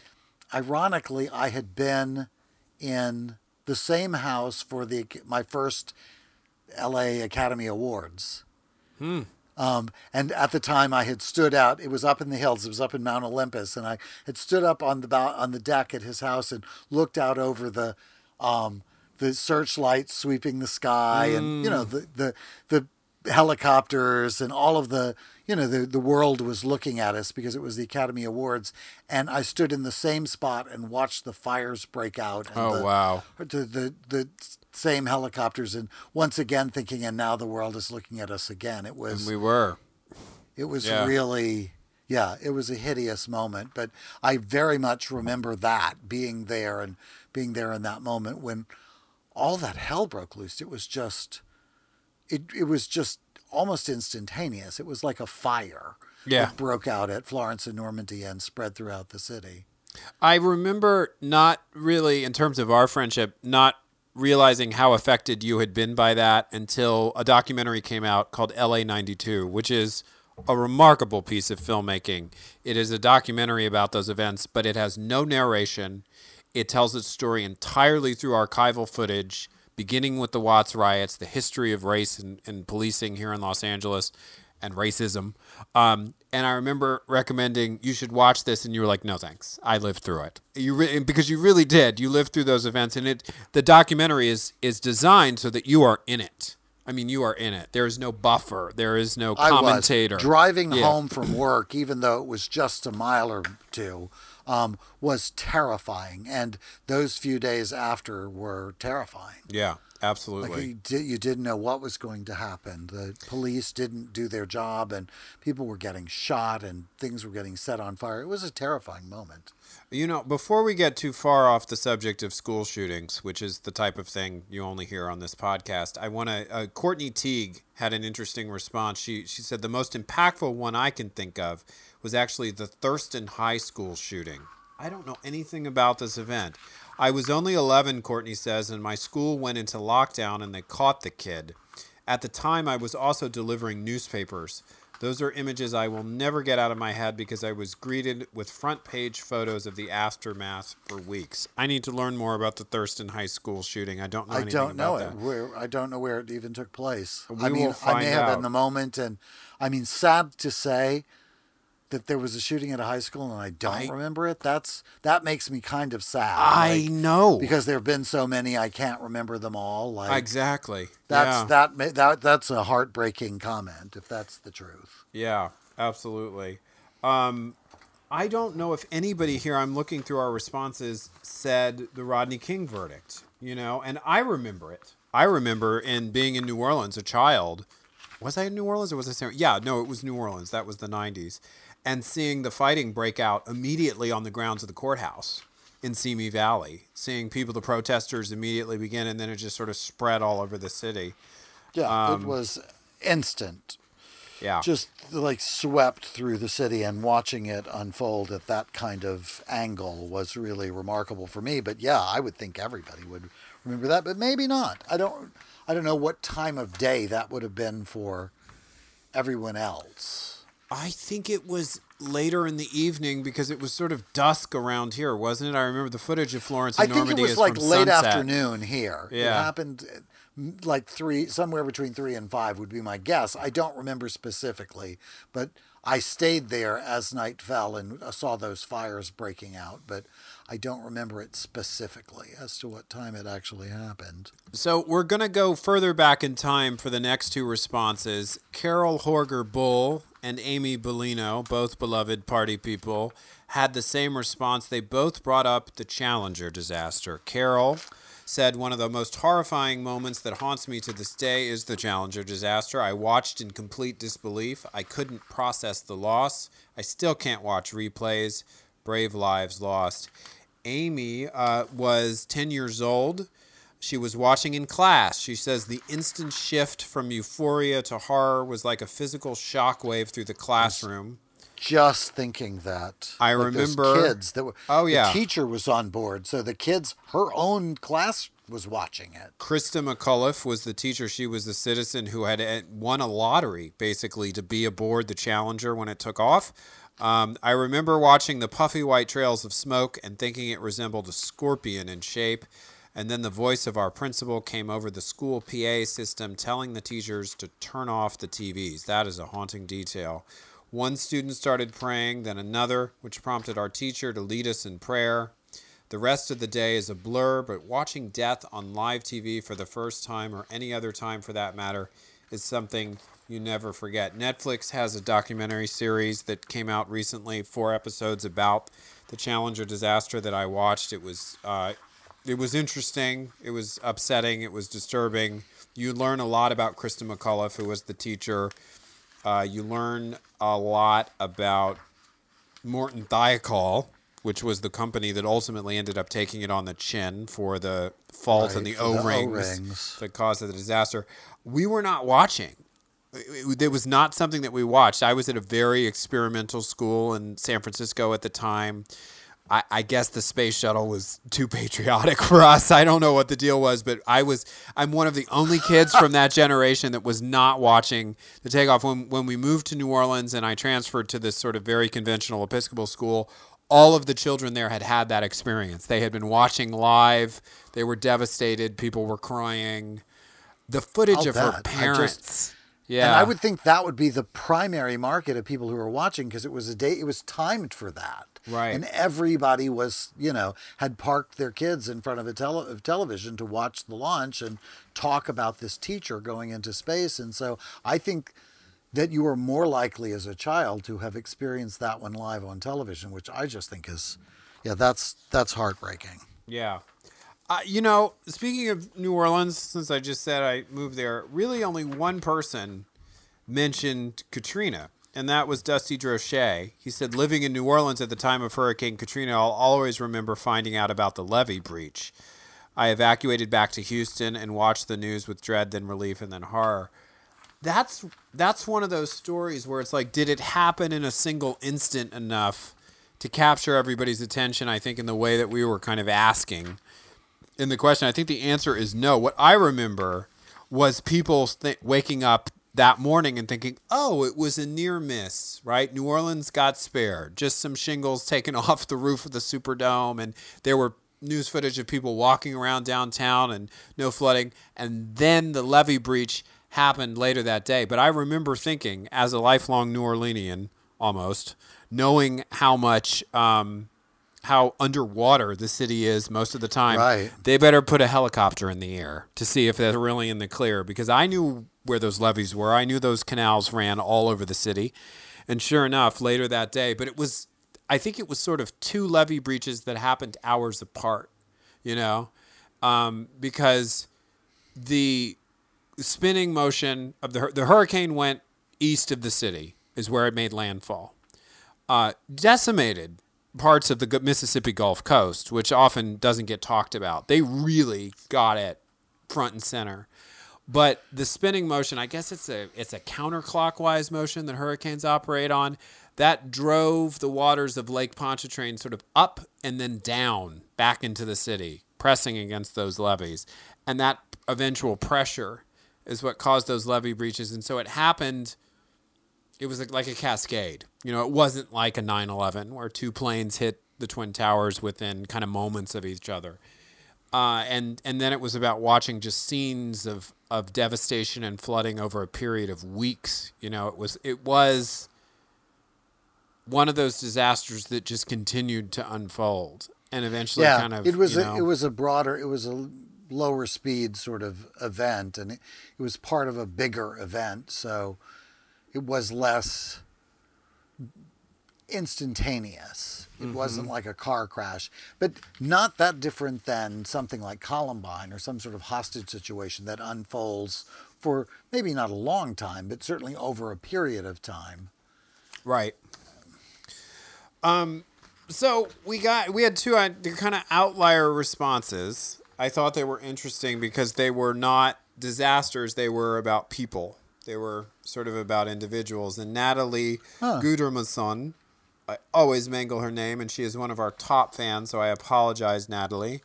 ironically, I had been in the same house for the my first L.A. Academy Awards. Um, and at the time, I had stood out. It was up in the hills. It was up in Mount Olympus, and I had stood up on the on the deck at his house and looked out over the um, the searchlights sweeping the sky, and you know the the the helicopters and all of the you know the the world was looking at us because it was the Academy Awards, and I stood in the same spot and watched the fires break out. And Oh, the, wow. The, the the same helicopters, and once again thinking, and now the world is looking at us again. It was we were. it was Yeah. really, yeah, it was a hideous moment. But I very much remember that being there and being there in that moment when all that hell broke loose. It was just, it it was just almost instantaneous. It was like a fire Yeah. that broke out at Florence and Normandie and spread throughout the city. I remember not really, in terms of our friendship, not realizing how affected you had been by that until a documentary came out called LA 92, which is a remarkable piece of filmmaking. It is a documentary about those events, but it has no narration. It tells its story entirely through archival footage, beginning with the Watts riots, the history of race and, and policing here in Los Angeles, and racism. Um, and I remember recommending you should watch this, and you were like, "No, thanks. I lived through it." You re- because you really did. You lived through those events, and it the documentary is is designed so that you are in it. I mean, you are in it. There is no buffer. There is no I was commentator. driving Yeah. home from work, even though it was just a mile or two, um, was terrifying, and those few days after were terrifying. Yeah, Like absolutely. you, di- you didn't know what was going to happen. The police didn't do their job, and people were getting shot, and things were getting set on fire. It was a terrifying moment. You know, before we get too far off the subject of school shootings, which is the type of thing you only hear on this podcast, I want to. Uh, Courtney Teague had an interesting response. She she said the most impactful one I can think of was actually the Thurston High School shooting. I don't know anything about this event. I was only 11, Courtney says, and my school went into lockdown and they caught the kid. At the time, I was also delivering newspapers. Those are images I will never get out of my head because I was greeted with front page photos of the aftermath for weeks. I need to learn more about the Thurston High School shooting. I don't know I anything don't know about it. Where I don't know where it even took place. We I mean, I may find have out. in the moment, and I mean, sad to say that there was a shooting at a high school, and I don't I- remember it. That's that makes me kind of sad. I like, know. because there have been so many, I can't remember them all. Like exactly. that's yeah. that that that's a heartbreaking comment if that's the truth. Yeah, absolutely. Um, I don't know if anybody here, I'm looking through our responses, said the Rodney King verdict, you know, and I remember it. I remember in being in New Orleans, a child. Was I in New Orleans or was I San Yeah, no, it was New Orleans. That was the 90s. And seeing the fighting break out immediately on the grounds of the courthouse in Simi Valley, seeing people, the protesters immediately begin, and then it just sort of spread all over the city. Yeah, Um, it was instant. Yeah. just like swept through the city and watching it unfold at that kind of angle was really remarkable for me but yeah i would think everybody would remember that but maybe not i don't i don't know what time of day that would have been for everyone else I think it was later in the evening because it was sort of dusk around here, wasn't it? I remember the footage of Florence i and think it Normandie was is like late sunset. afternoon here Yeah. it happened uh, like three somewhere between three and five would be my guess i don't remember specifically but i stayed there as night fell and uh, saw those fires breaking out but i don't remember it specifically as to what time it actually happened So we're going to go further back in time for the next two responses. Carol Horger Bull and Amy Bellino, both beloved party people, had the same response. They both brought up the Challenger disaster. Carol said one of the most horrifying moments that haunts me to this day is the Challenger disaster. I watched in complete disbelief. I couldn't process the loss. I still can't watch replays. Brave lives lost. Amy uh, was 10 years old. She was watching in class. She says the instant shift from euphoria to horror was like a physical shockwave through the classroom. just thinking that I Like remember- kids that were Oh, yeah. the teacher was on board so the kids her own class was watching it Christa McAuliffe was the teacher. She was the citizen who had uh, won a lottery, basically, to be aboard the Challenger when it took off. Um, I remember watching the puffy white trails of smoke and thinking it resembled a scorpion in shape. And then the voice of our principal came over the school PA system telling the teachers to turn off the TVs. That is a haunting detail. One student started praying, then another, which prompted our teacher to lead us in prayer. The rest of the day is a blur, but watching death on live TV for the first time, or any other time for that matter, is something you never forget. Netflix has a documentary series that came out recently, four episodes about the Challenger disaster that I watched. It was uh, it was interesting. It was upsetting. It was disturbing. You learn a lot about Christa McAuliffe, who was the teacher. Uh, you learn a lot about Morton Thiokol, which was the company that ultimately ended up taking it on the chin for the fault in Right, the the O-rings O-rings. that caused the disaster. We were not watching. It, it- it was not something that we watched. I was at a very experimental school in San Francisco at the time. I, I guess the space shuttle was too patriotic for us. I don't know what the deal was, but I was I'm one of the only kids from that generation that was not watching the takeoff. When when we moved to New Orleans and I transferred to this sort of very conventional Episcopal school, all of the children there had had that experience. They had been watching live. They were devastated. People were crying. The footage I'll of her bet. Just- parents. Yeah. And I would think that would be the primary market of people who are watching because it was a day it was timed for that. Right. And everybody was, you know, had parked their kids in front of a tele- of television to watch the launch and talk about this teacher going into space. And so I think that you are more likely as a child to have experienced that one live on television, which I just think is yeah, that's that's heartbreaking. Yeah. You know, speaking of New Orleans, since I just said I moved there, really only one person mentioned Katrina, and that was Dusty Drochet. He said, living in New Orleans at the time of Hurricane Katrina, I'll always remember finding out about the levee breach. I evacuated back to Houston and watched the news with dread, then relief, and then horror. That's that's one of those stories where it's like, did it happen in a single instant enough to capture everybody's attention? I think in the way that we were kind of asking in the question, I think the answer is no. What I remember was people th- waking up that morning and thinking, oh, it was a near miss, right? New Orleans got spared. Just some shingles taken off the roof of the Superdome. And there were news footage of people walking around downtown and no flooding. And then the levee breach happened later that day. But I remember thinking, as a lifelong New Orleanian almost, knowing how much. Um, how underwater the city is most of the time. Right. They better put a helicopter in the air to see if they're really in the clear because I knew where those levees were. I knew those canals ran all over the city. And sure enough, later that day, but it was, I think it was sort of two levee breaches that happened hours apart, you know, um, because the spinning motion of the, the hurricane went east of the city, is where it made landfall uh, decimated parts of the Mississippi Gulf Coast, which often doesn't get talked about. They really got it front and center. But the spinning motion, I guess it's a it's a counterclockwise motion that hurricanes operate on. That drove the waters of Lake Pontchartrain sort of up and then down back into the city, pressing against those levees. And that eventual pressure is what caused those levee breaches. And so it happened it was like- a cascade. You know, it wasn't like a 9/11 where two planes hit the twin towers within kind of moments of each other. Uh, and and then it was about watching just scenes of of devastation and flooding over a period of weeks. You know, it was it was one of those disasters that just continued to unfold and eventually yeah, kind of it was you a, it was a broader, it was a lower speed sort of event, and it, it was part of a bigger event, so it was less instantaneous. It Mm-hmm. wasn't like a car crash, but not that different than something like Columbine or some sort of hostage situation that unfolds for maybe not a long time, but certainly over a period of time. Right. Um, so we got we had two uh, kind of outlier responses. I thought they were interesting because they were not disasters; they were about people. They were sort of about individuals. And Natalie Huh. Gudermusson, I always mangle her name, and she is one of our top fans. So I apologize, Natalie.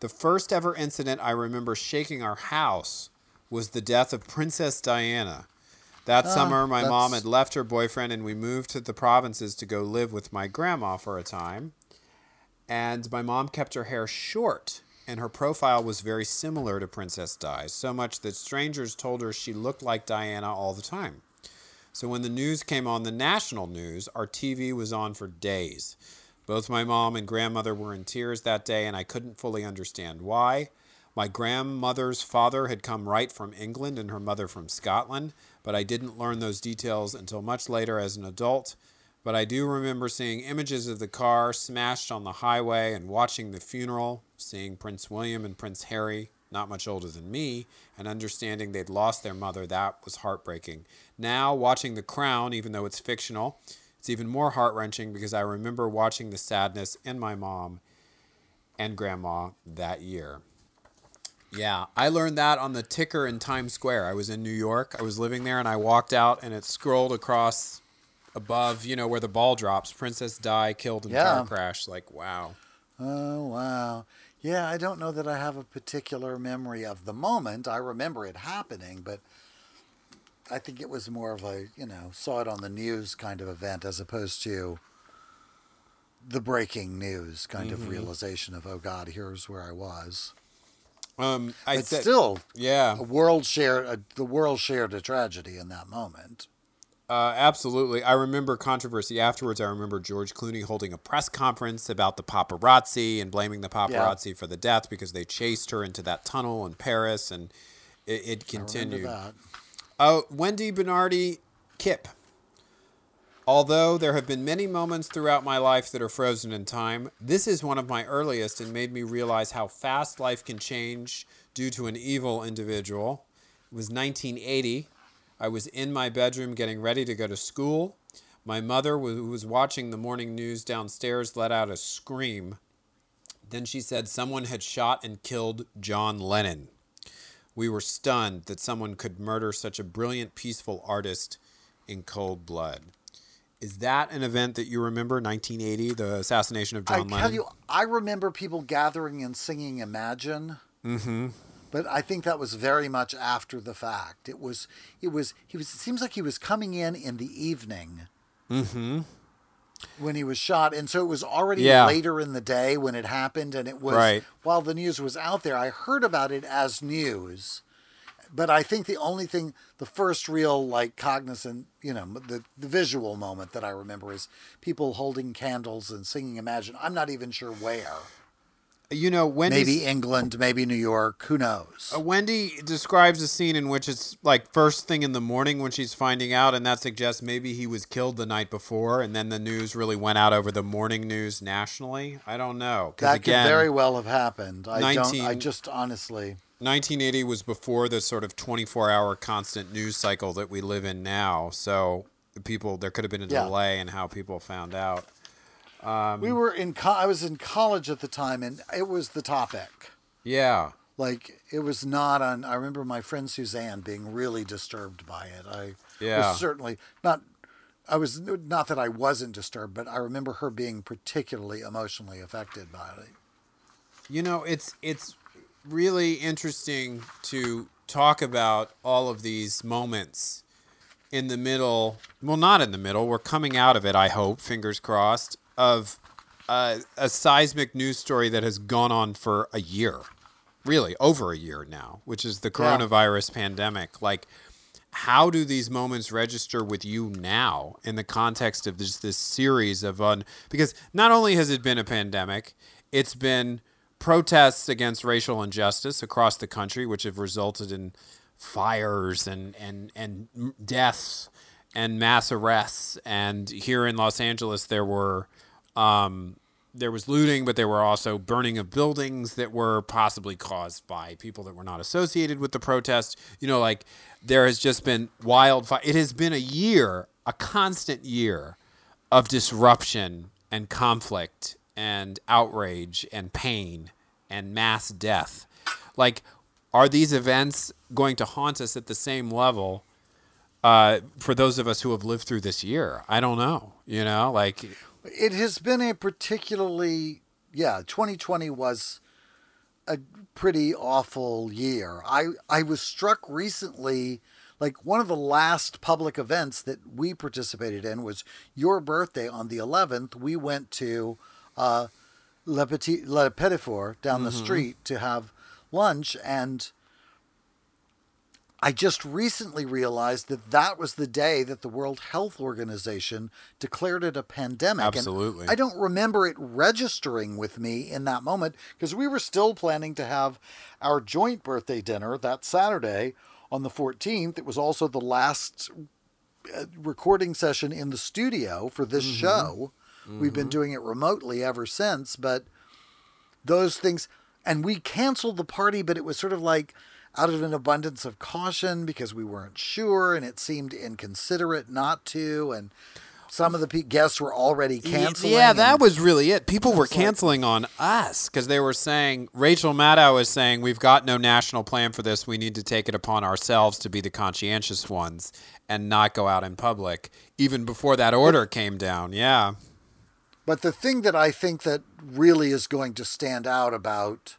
The first ever incident I remember shaking our house was the death of Princess Diana. That ah, summer, my mom had left her boyfriend, and we moved to the provinces to go live with my grandma for a time. And my mom kept her hair short, and her profile was very similar to Princess Di's, so much that strangers told her she looked like Diana all the time. So when the news came on the national news, our TV was on for days. Both my mom and grandmother were in tears that day, and I couldn't fully understand why. My grandmother's father had come right from England and her mother from Scotland, but I didn't learn those details until much later as an adult. But I do remember seeing images of the car smashed on the highway and watching the funeral, seeing Prince William and Prince Harry, not much older than me, and understanding they'd lost their mother. That was heartbreaking. Now, watching The Crown, even though it's fictional, it's even more heart wrenching because I remember watching the sadness in my mom and grandma that year. Yeah, I learned that on the ticker in Times Square. I was in New York. I was living there and I walked out and it scrolled across above, you know, where the ball drops. Princess Di killed in Yeah. car crash. Like, wow. Oh, wow. Yeah, I don't know that I have a particular memory of the moment. I remember it happening, but I think it was more of a, you know, saw it on the news kind of event as opposed to the breaking news kind Mm-hmm. of realization of, oh God, here's where I was. Um, I But said, still, yeah, a world shared, a, the world shared a tragedy in that moment. Uh, absolutely. I remember controversy afterwards. I remember George Clooney holding a press conference about the paparazzi and blaming the paparazzi for the death because they chased her into that tunnel in Paris and it, it continued. Uh, Wendy Bernardi Kip. Although there have been many moments throughout my life that are frozen in time, this is one of my earliest and made me realize how fast life can change due to an evil individual. It was 1980. I was in my bedroom getting ready to go to school. My mother, who was watching the morning news downstairs, let out a scream. Then she said someone had shot and killed John Lennon. We were stunned that someone could murder such a brilliant, peaceful artist in cold blood. Is that an event that you remember, 1980, the assassination of John I John tell Lennon? you, I remember people gathering and singing "Imagine." Mm-hmm. But I think that was very much after the fact. It was. It was. He was. It seems like he was coming in in the evening. Mm-hmm. When he was shot, and so it was already Yeah. later in the day when it happened, and it was Right. while the news was out there. I heard about it as news, but I think the only thing, the first real like cognizant, you know, the the visual moment that I remember is people holding candles and singing "Imagine." I'm not even sure where. You know, Maybe England, maybe New York. Who knows? Uh, Wendy describes a scene in which it's like first thing in the morning when she's finding out, and that suggests maybe he was killed the night before, and then the news really went out over the morning news nationally. I don't know. that again, could very well have happened. I don't. I just honestly. 1980 was before the sort of 24 hour constant news cycle that we live in now. So people, there could have been a Yeah. delay in how people found out. Um, we were in. Co- I was in college at the time, and it was the topic. Yeah. Like it was not on. I remember my friend Suzanne being really disturbed by it. I Yeah. was certainly not. I was not that I wasn't disturbed, but I remember her being particularly emotionally affected by it. You know, it's it's really interesting to talk about all of these moments in the middle. Well, not in the middle. We're coming out of it. I hope, fingers crossed, of uh, a seismic news story that has gone on for a year, really over a year now, which is the Yeah. coronavirus pandemic. Like, how do these moments register with you now in the context of this this series of un because not only has it been a pandemic it's been protests against racial injustice across the country which have resulted in fires and and and deaths and mass arrests and here in Los Angeles there were um there was looting, but there were also burning of buildings that were possibly caused by people that were not associated with the protest. You know, like there has just been wildfire. It has been a year, a constant year of disruption and conflict and outrage and pain and mass death. Like, are these events going to haunt us at the same level uh, for those of us who have lived through this year? I don't know. You know, like. It has been a particularly yeah. 2020 was a pretty awful year. I I was struck recently. Like one of the last public events that we participated in was your birthday on the 11th. We went to uh, Le Petit Le Petit Four down the street to have lunch, and I just recently realized that that was the day that the World Health Organization declared it a pandemic. And Absolutely. I don't remember it registering with me in that moment because we were still planning to have our joint birthday dinner that Saturday on the 14th. It was also the last uh, recording session in the studio for this show. We've been doing it remotely ever since, but those things and we canceled the party but it was sort of like out of an abundance of caution because we weren't sure and it seemed inconsiderate not to and some of the pe- guests were already canceling. Yeah, that was really it. People were canceling on us because they were saying Rachel Maddow was saying we've got no national plan for this. We need to take it upon ourselves to be the conscientious ones and not go out in public. Even before that order came down. Yeah. But the thing that I think that really is going to stand out about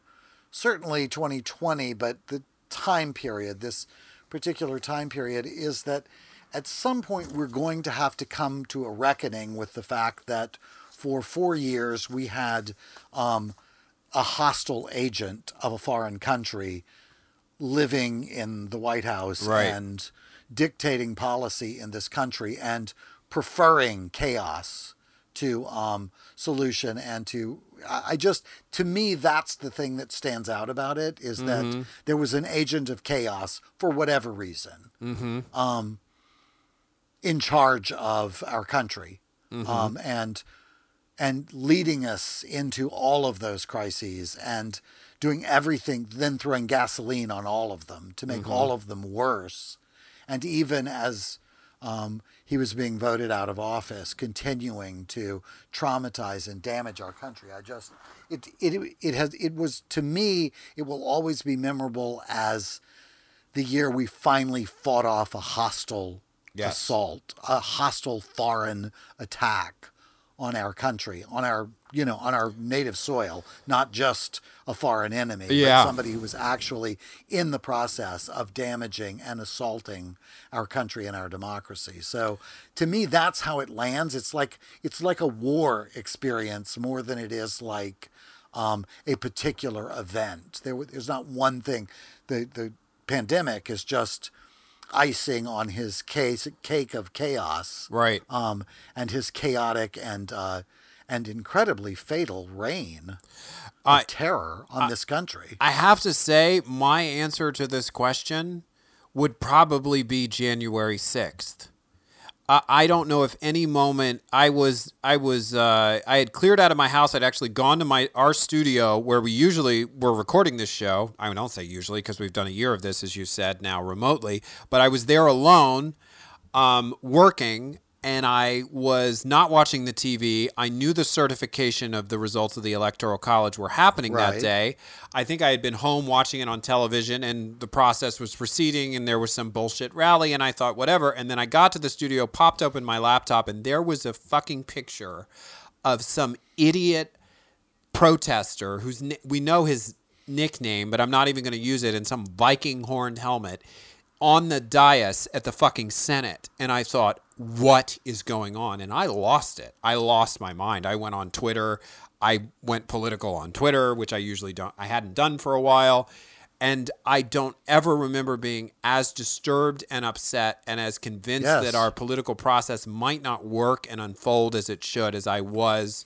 certainly 2020, but the time period, this particular time period, is that at some point we're going to have to come to a reckoning with the fact that for four years we had um, a hostile agent of a foreign country living in the White House Right. and dictating policy in this country and preferring chaos to um, solution and to I just to me that's the thing that stands out about it is that there was an agent of chaos for whatever reason um, in charge of our country um, and and leading us into all of those crises and doing everything then throwing gasoline on all of them to make all of them worse. And even as um, he was being voted out of office, continuing to traumatize and damage our country. I just it it it has it was to me it will always be memorable as the year we finally fought off a hostile Yes. assault, a hostile foreign attack on our country, on our you know on our native soil, not just a foreign enemy, Yeah. but somebody who was actually in the process of damaging and assaulting our country and our democracy. So to me, that's how it lands. It's like it's like a war experience more than it is like um, a particular event. There, there's not one thing. The the pandemic is just icing on his case, cake of chaos Right. um, and his chaotic and uh, and incredibly fatal reign of terror on this country. I have to say, my answer to this question would probably be January sixth. I, I don't know if any moment I was I was uh, I had cleared out of my house. I'd actually gone to my our studio where we usually were recording this show. I don't say usually because we've done a year of this, as you said, now remotely. But I was there alone, um, working, and I was not watching the TV. I knew the certification of the results of the Electoral College were happening that day. I think I had been home watching it on television, and the process was proceeding, and there was some bullshit rally, and I thought, whatever. And then I got to the studio, popped open my laptop, and there was a fucking picture of some idiot protester who's we know his nickname, but I'm not even going to use it in some Viking horned helmet on the dais at the fucking Senate. And I thought, what is going on? And I lost it. I lost my mind. I went on Twitter. I went political on Twitter, which I usually don't, I hadn't done for a while. And I don't ever remember being as disturbed and upset and as convinced Yes. that our political process might not work and unfold as it should as I was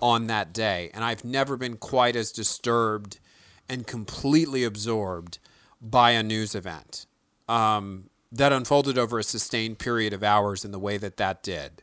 on that day. And I've never been quite as disturbed and completely absorbed by a news event um, that unfolded over a sustained period of hours in the way that that did.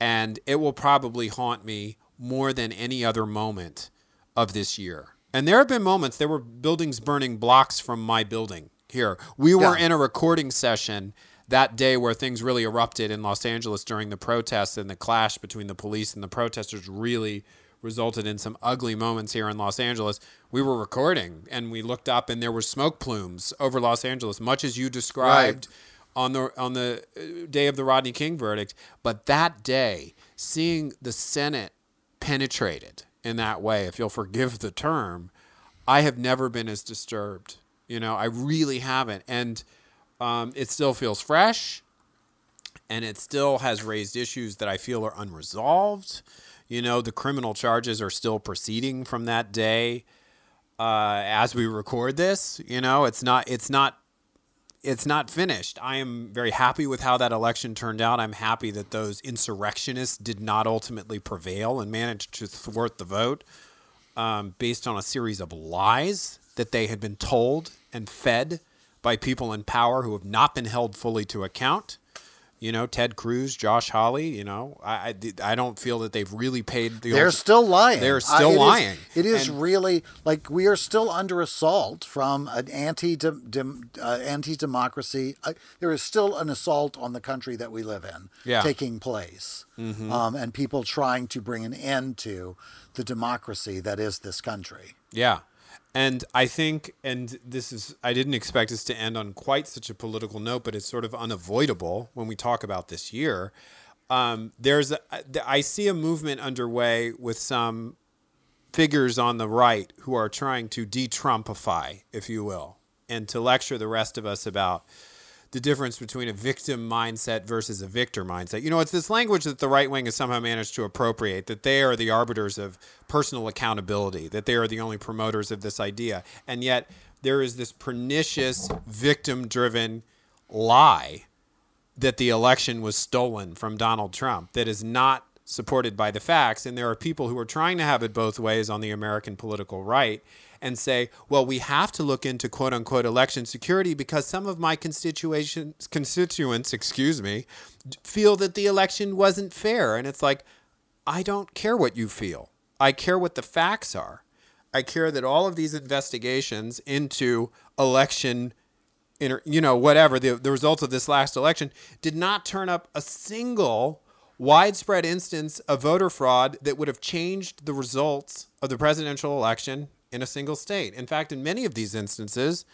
And it will probably haunt me more than any other moment of this year. And there have been moments, there were buildings burning blocks from my building here. We were Yeah. in a recording session that day where things really erupted in Los Angeles during the protests and the clash between the police and the protesters really resulted in some ugly moments here in Los Angeles. We were recording and we looked up and there were smoke plumes over Los Angeles, much as you described on the on the uh, day of the Rodney King verdict. But that day, seeing the Senate penetrated in that way, if you'll forgive the term, I have never been as disturbed. You know, I really haven't, and um, it still feels fresh, and it still has raised issues that I feel are unresolved. You know, the criminal charges are still proceeding from that day uh, as we record this. You know, it's not it's not it's not finished. I am very happy with how that election turned out. I'm happy that those insurrectionists did not ultimately prevail and managed to thwart the vote um, based on a series of lies that they had been told and fed by people in power who have not been held fully to account. You know, Ted Cruz, Josh Hawley. You know, I I, I don't feel that they've really paid the. They're old- still lying. They're Uh, still it is- lying. it is And- really like we are still under assault from an anti uh, anti democracy. Uh, there is still an assault on the country that we live in Yeah. Mm-hmm. taking place, um, and people trying to bring an end to the democracy that is this country. Yeah. And I think, and this is, I didn't expect us to end on quite such a political note, but it's sort of unavoidable when we talk about this year. Um, there's, a, I see a movement underway with some figures on the right who are trying to de Trumpify, if you will, and to lecture the rest of us about the difference between a victim mindset versus a victor mindset. You know, it's this language that the right wing has somehow managed to appropriate that they are the arbiters of personal accountability, that they are the only promoters of this idea. And yet there is this pernicious victim driven lie that the election was stolen from Donald Trump that is not supported by the facts. And there are people who are trying to have it both ways on the American political right and say, well, we have to look into quote unquote election security because some of my constituents, constituents, excuse me, feel that the election wasn't fair. And it's like, I don't care what you feel. I care what the facts are. I care that all of these investigations into election inter, you know, whatever the, the results of this last election did not turn up a single widespread instance of voter fraud that would have changed the results of the presidential election in a single state. In fact, in many of these instances,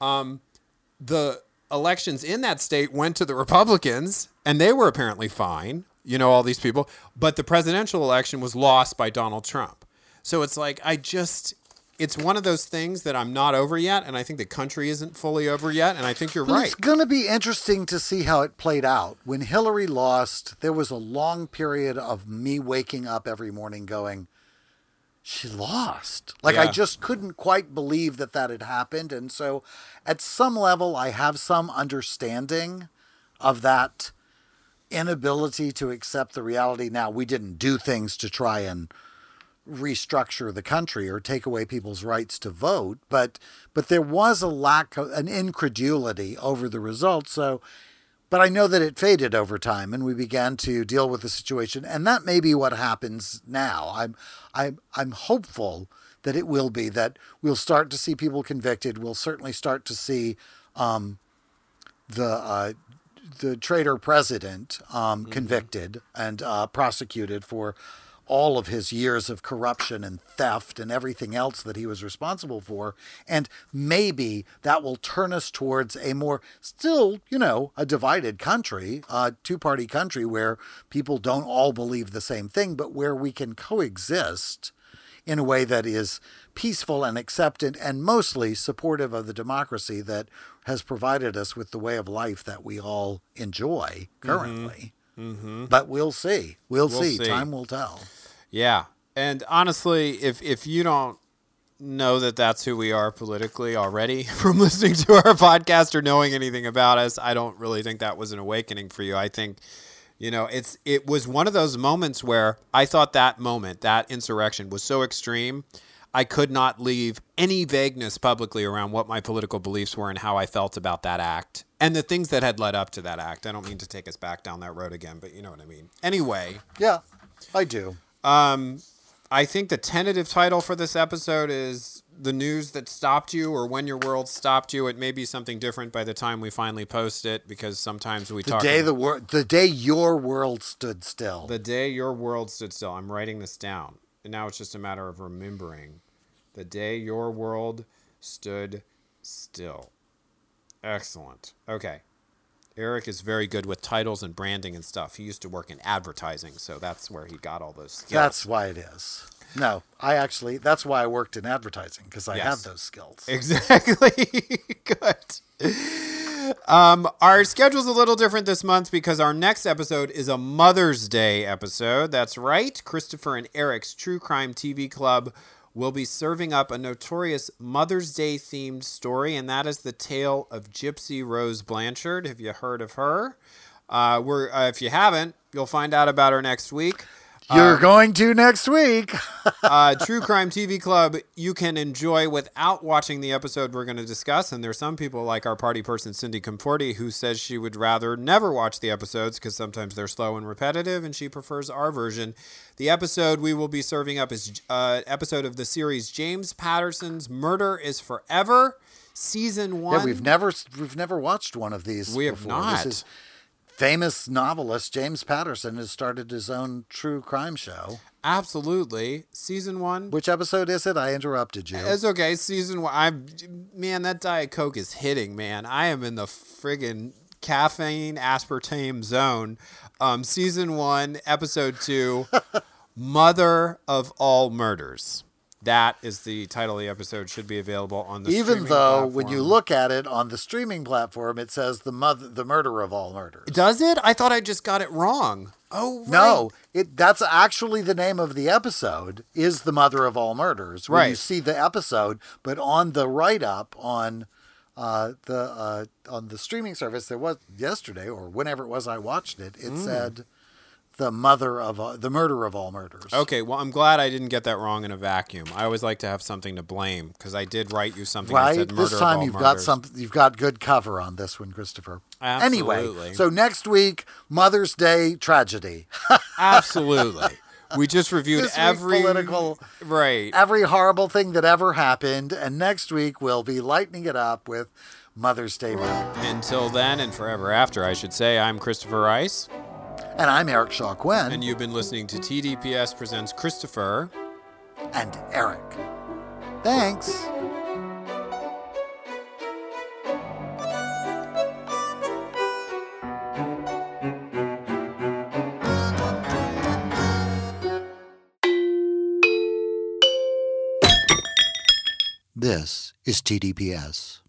um, the elections in that state went to the Republicans, and they were apparently fine. You know, all these people, but the presidential election was lost by Donald Trump. So it's like I just. It's one of those things that I'm not over yet, and I think the country isn't fully over yet, and I think you're But right. It's going to be interesting to see how it played out. When Hillary lost, there was a long period of me waking up every morning going, she lost. Like I just couldn't quite believe that that had happened. And so at some level, I have some understanding of that inability to accept the reality. Now, we didn't do things to try and restructure the country or take away people's rights to vote, but but there was a lack of an incredulity over the results. So, but I know that it faded over time, and we began to deal with the situation, and that may be what happens now. I'm I'm I'm hopeful that it will be that we'll start to see people convicted. We'll certainly start to see um, the uh, the traitor president um, convicted and uh, prosecuted for all of his years of corruption and theft and everything else that he was responsible for. And maybe that will turn us towards a more, still, you know, a divided country, a two party country where people don't all believe the same thing, but where we can coexist in a way that is peaceful and accepted and mostly supportive of the democracy that has provided us with the way of life that we all enjoy mm-hmm. currently. Mm-hmm. But we'll see. We'll, We'll see. see. Time will tell. Yeah. And honestly, if if you don't know that that's who we are politically already from listening to our podcast or knowing anything about us, I don't really think that was an awakening for you. I think you know, it's it was one of those moments where I thought that moment, that insurrection was so extreme, I could not leave any vagueness publicly around what my political beliefs were and how I felt about that act and the things that had led up to that act. I don't mean to take us back down that road again, but you know what I mean. Anyway, Yeah, I do. um, I think the tentative title for this episode is "The News That Stopped You" or "When Your World Stopped You." It may be something different by the time we finally post it because sometimes we The talk. day the wor- the day your world stood still. the day your world stood still. I'm writing this down, and now it's just a matter of remembering. The day your world stood still. Excellent. Okay. Eric is very good with titles and branding and stuff. He used to work in advertising, so that's where he got all those skills. That's why it is. No, I actually, that's why I worked in advertising because I Yes. have those skills. Exactly. Good. Um, our schedule's a little different this month because our next episode is a Mother's Day episode. That's right. Christopher and Eric's True Crime TV Club will be serving up a notorious Mother's Day themed story, and that is the tale of Gypsy Rose Blanchard. Have you heard of her? Uh, we're uh, if you haven't, you'll find out about her next week. You're going to next week. uh, True Crime TV Club, you can enjoy without watching the episode we're going to discuss. And there's some people, like our party person, Cindy Conforti, who says she would rather never watch the episodes because sometimes they're slow and repetitive, and she prefers our version. The episode we will be serving up is uh, episode of the series James Patterson's Murder is Forever, season one. Yeah, we've never we've never watched one of these. We have before. not. This is famous novelist James Patterson has started his own true crime show. Absolutely. Season one. Which episode is it? I interrupted you. It's okay. Season one. I'm man. That Diet Coke is hitting, man. I am in the friggin' caffeine aspartame zone. Um, season one, episode two, Mother of All Murders. That is the title of the episode. Should be available on the. Even though when you look at it on the streaming platform, it says the mother, the murder of all murders. does it? I thought I just got it wrong. Oh right. No, it that's actually the name of the episode is the mother of all murders. Right. you see the episode, but on the write up on uh, the uh, on the streaming service there was yesterday or whenever it was I watched it, Mm. it said the mother of all, the murder of all murders. Okay, well, I'm glad I didn't get that wrong in a vacuum. I always like to have something to blame because I did write you something that said murder This of time all you've got murders. some. You've got good cover on this one, Christopher. Absolutely. Anyway, so next week, Mother's Day tragedy. Absolutely. We just reviewed This every political- right. Every horrible thing that ever happened, and next week we'll be lightening it up with Mother's Day. Until then and forever after, I should say, I'm Christopher Rice, And I'm Eric Shaw Quinn and you've been listening to TDPS Presents Christopher. and Eric. Thanks. This is TDPS.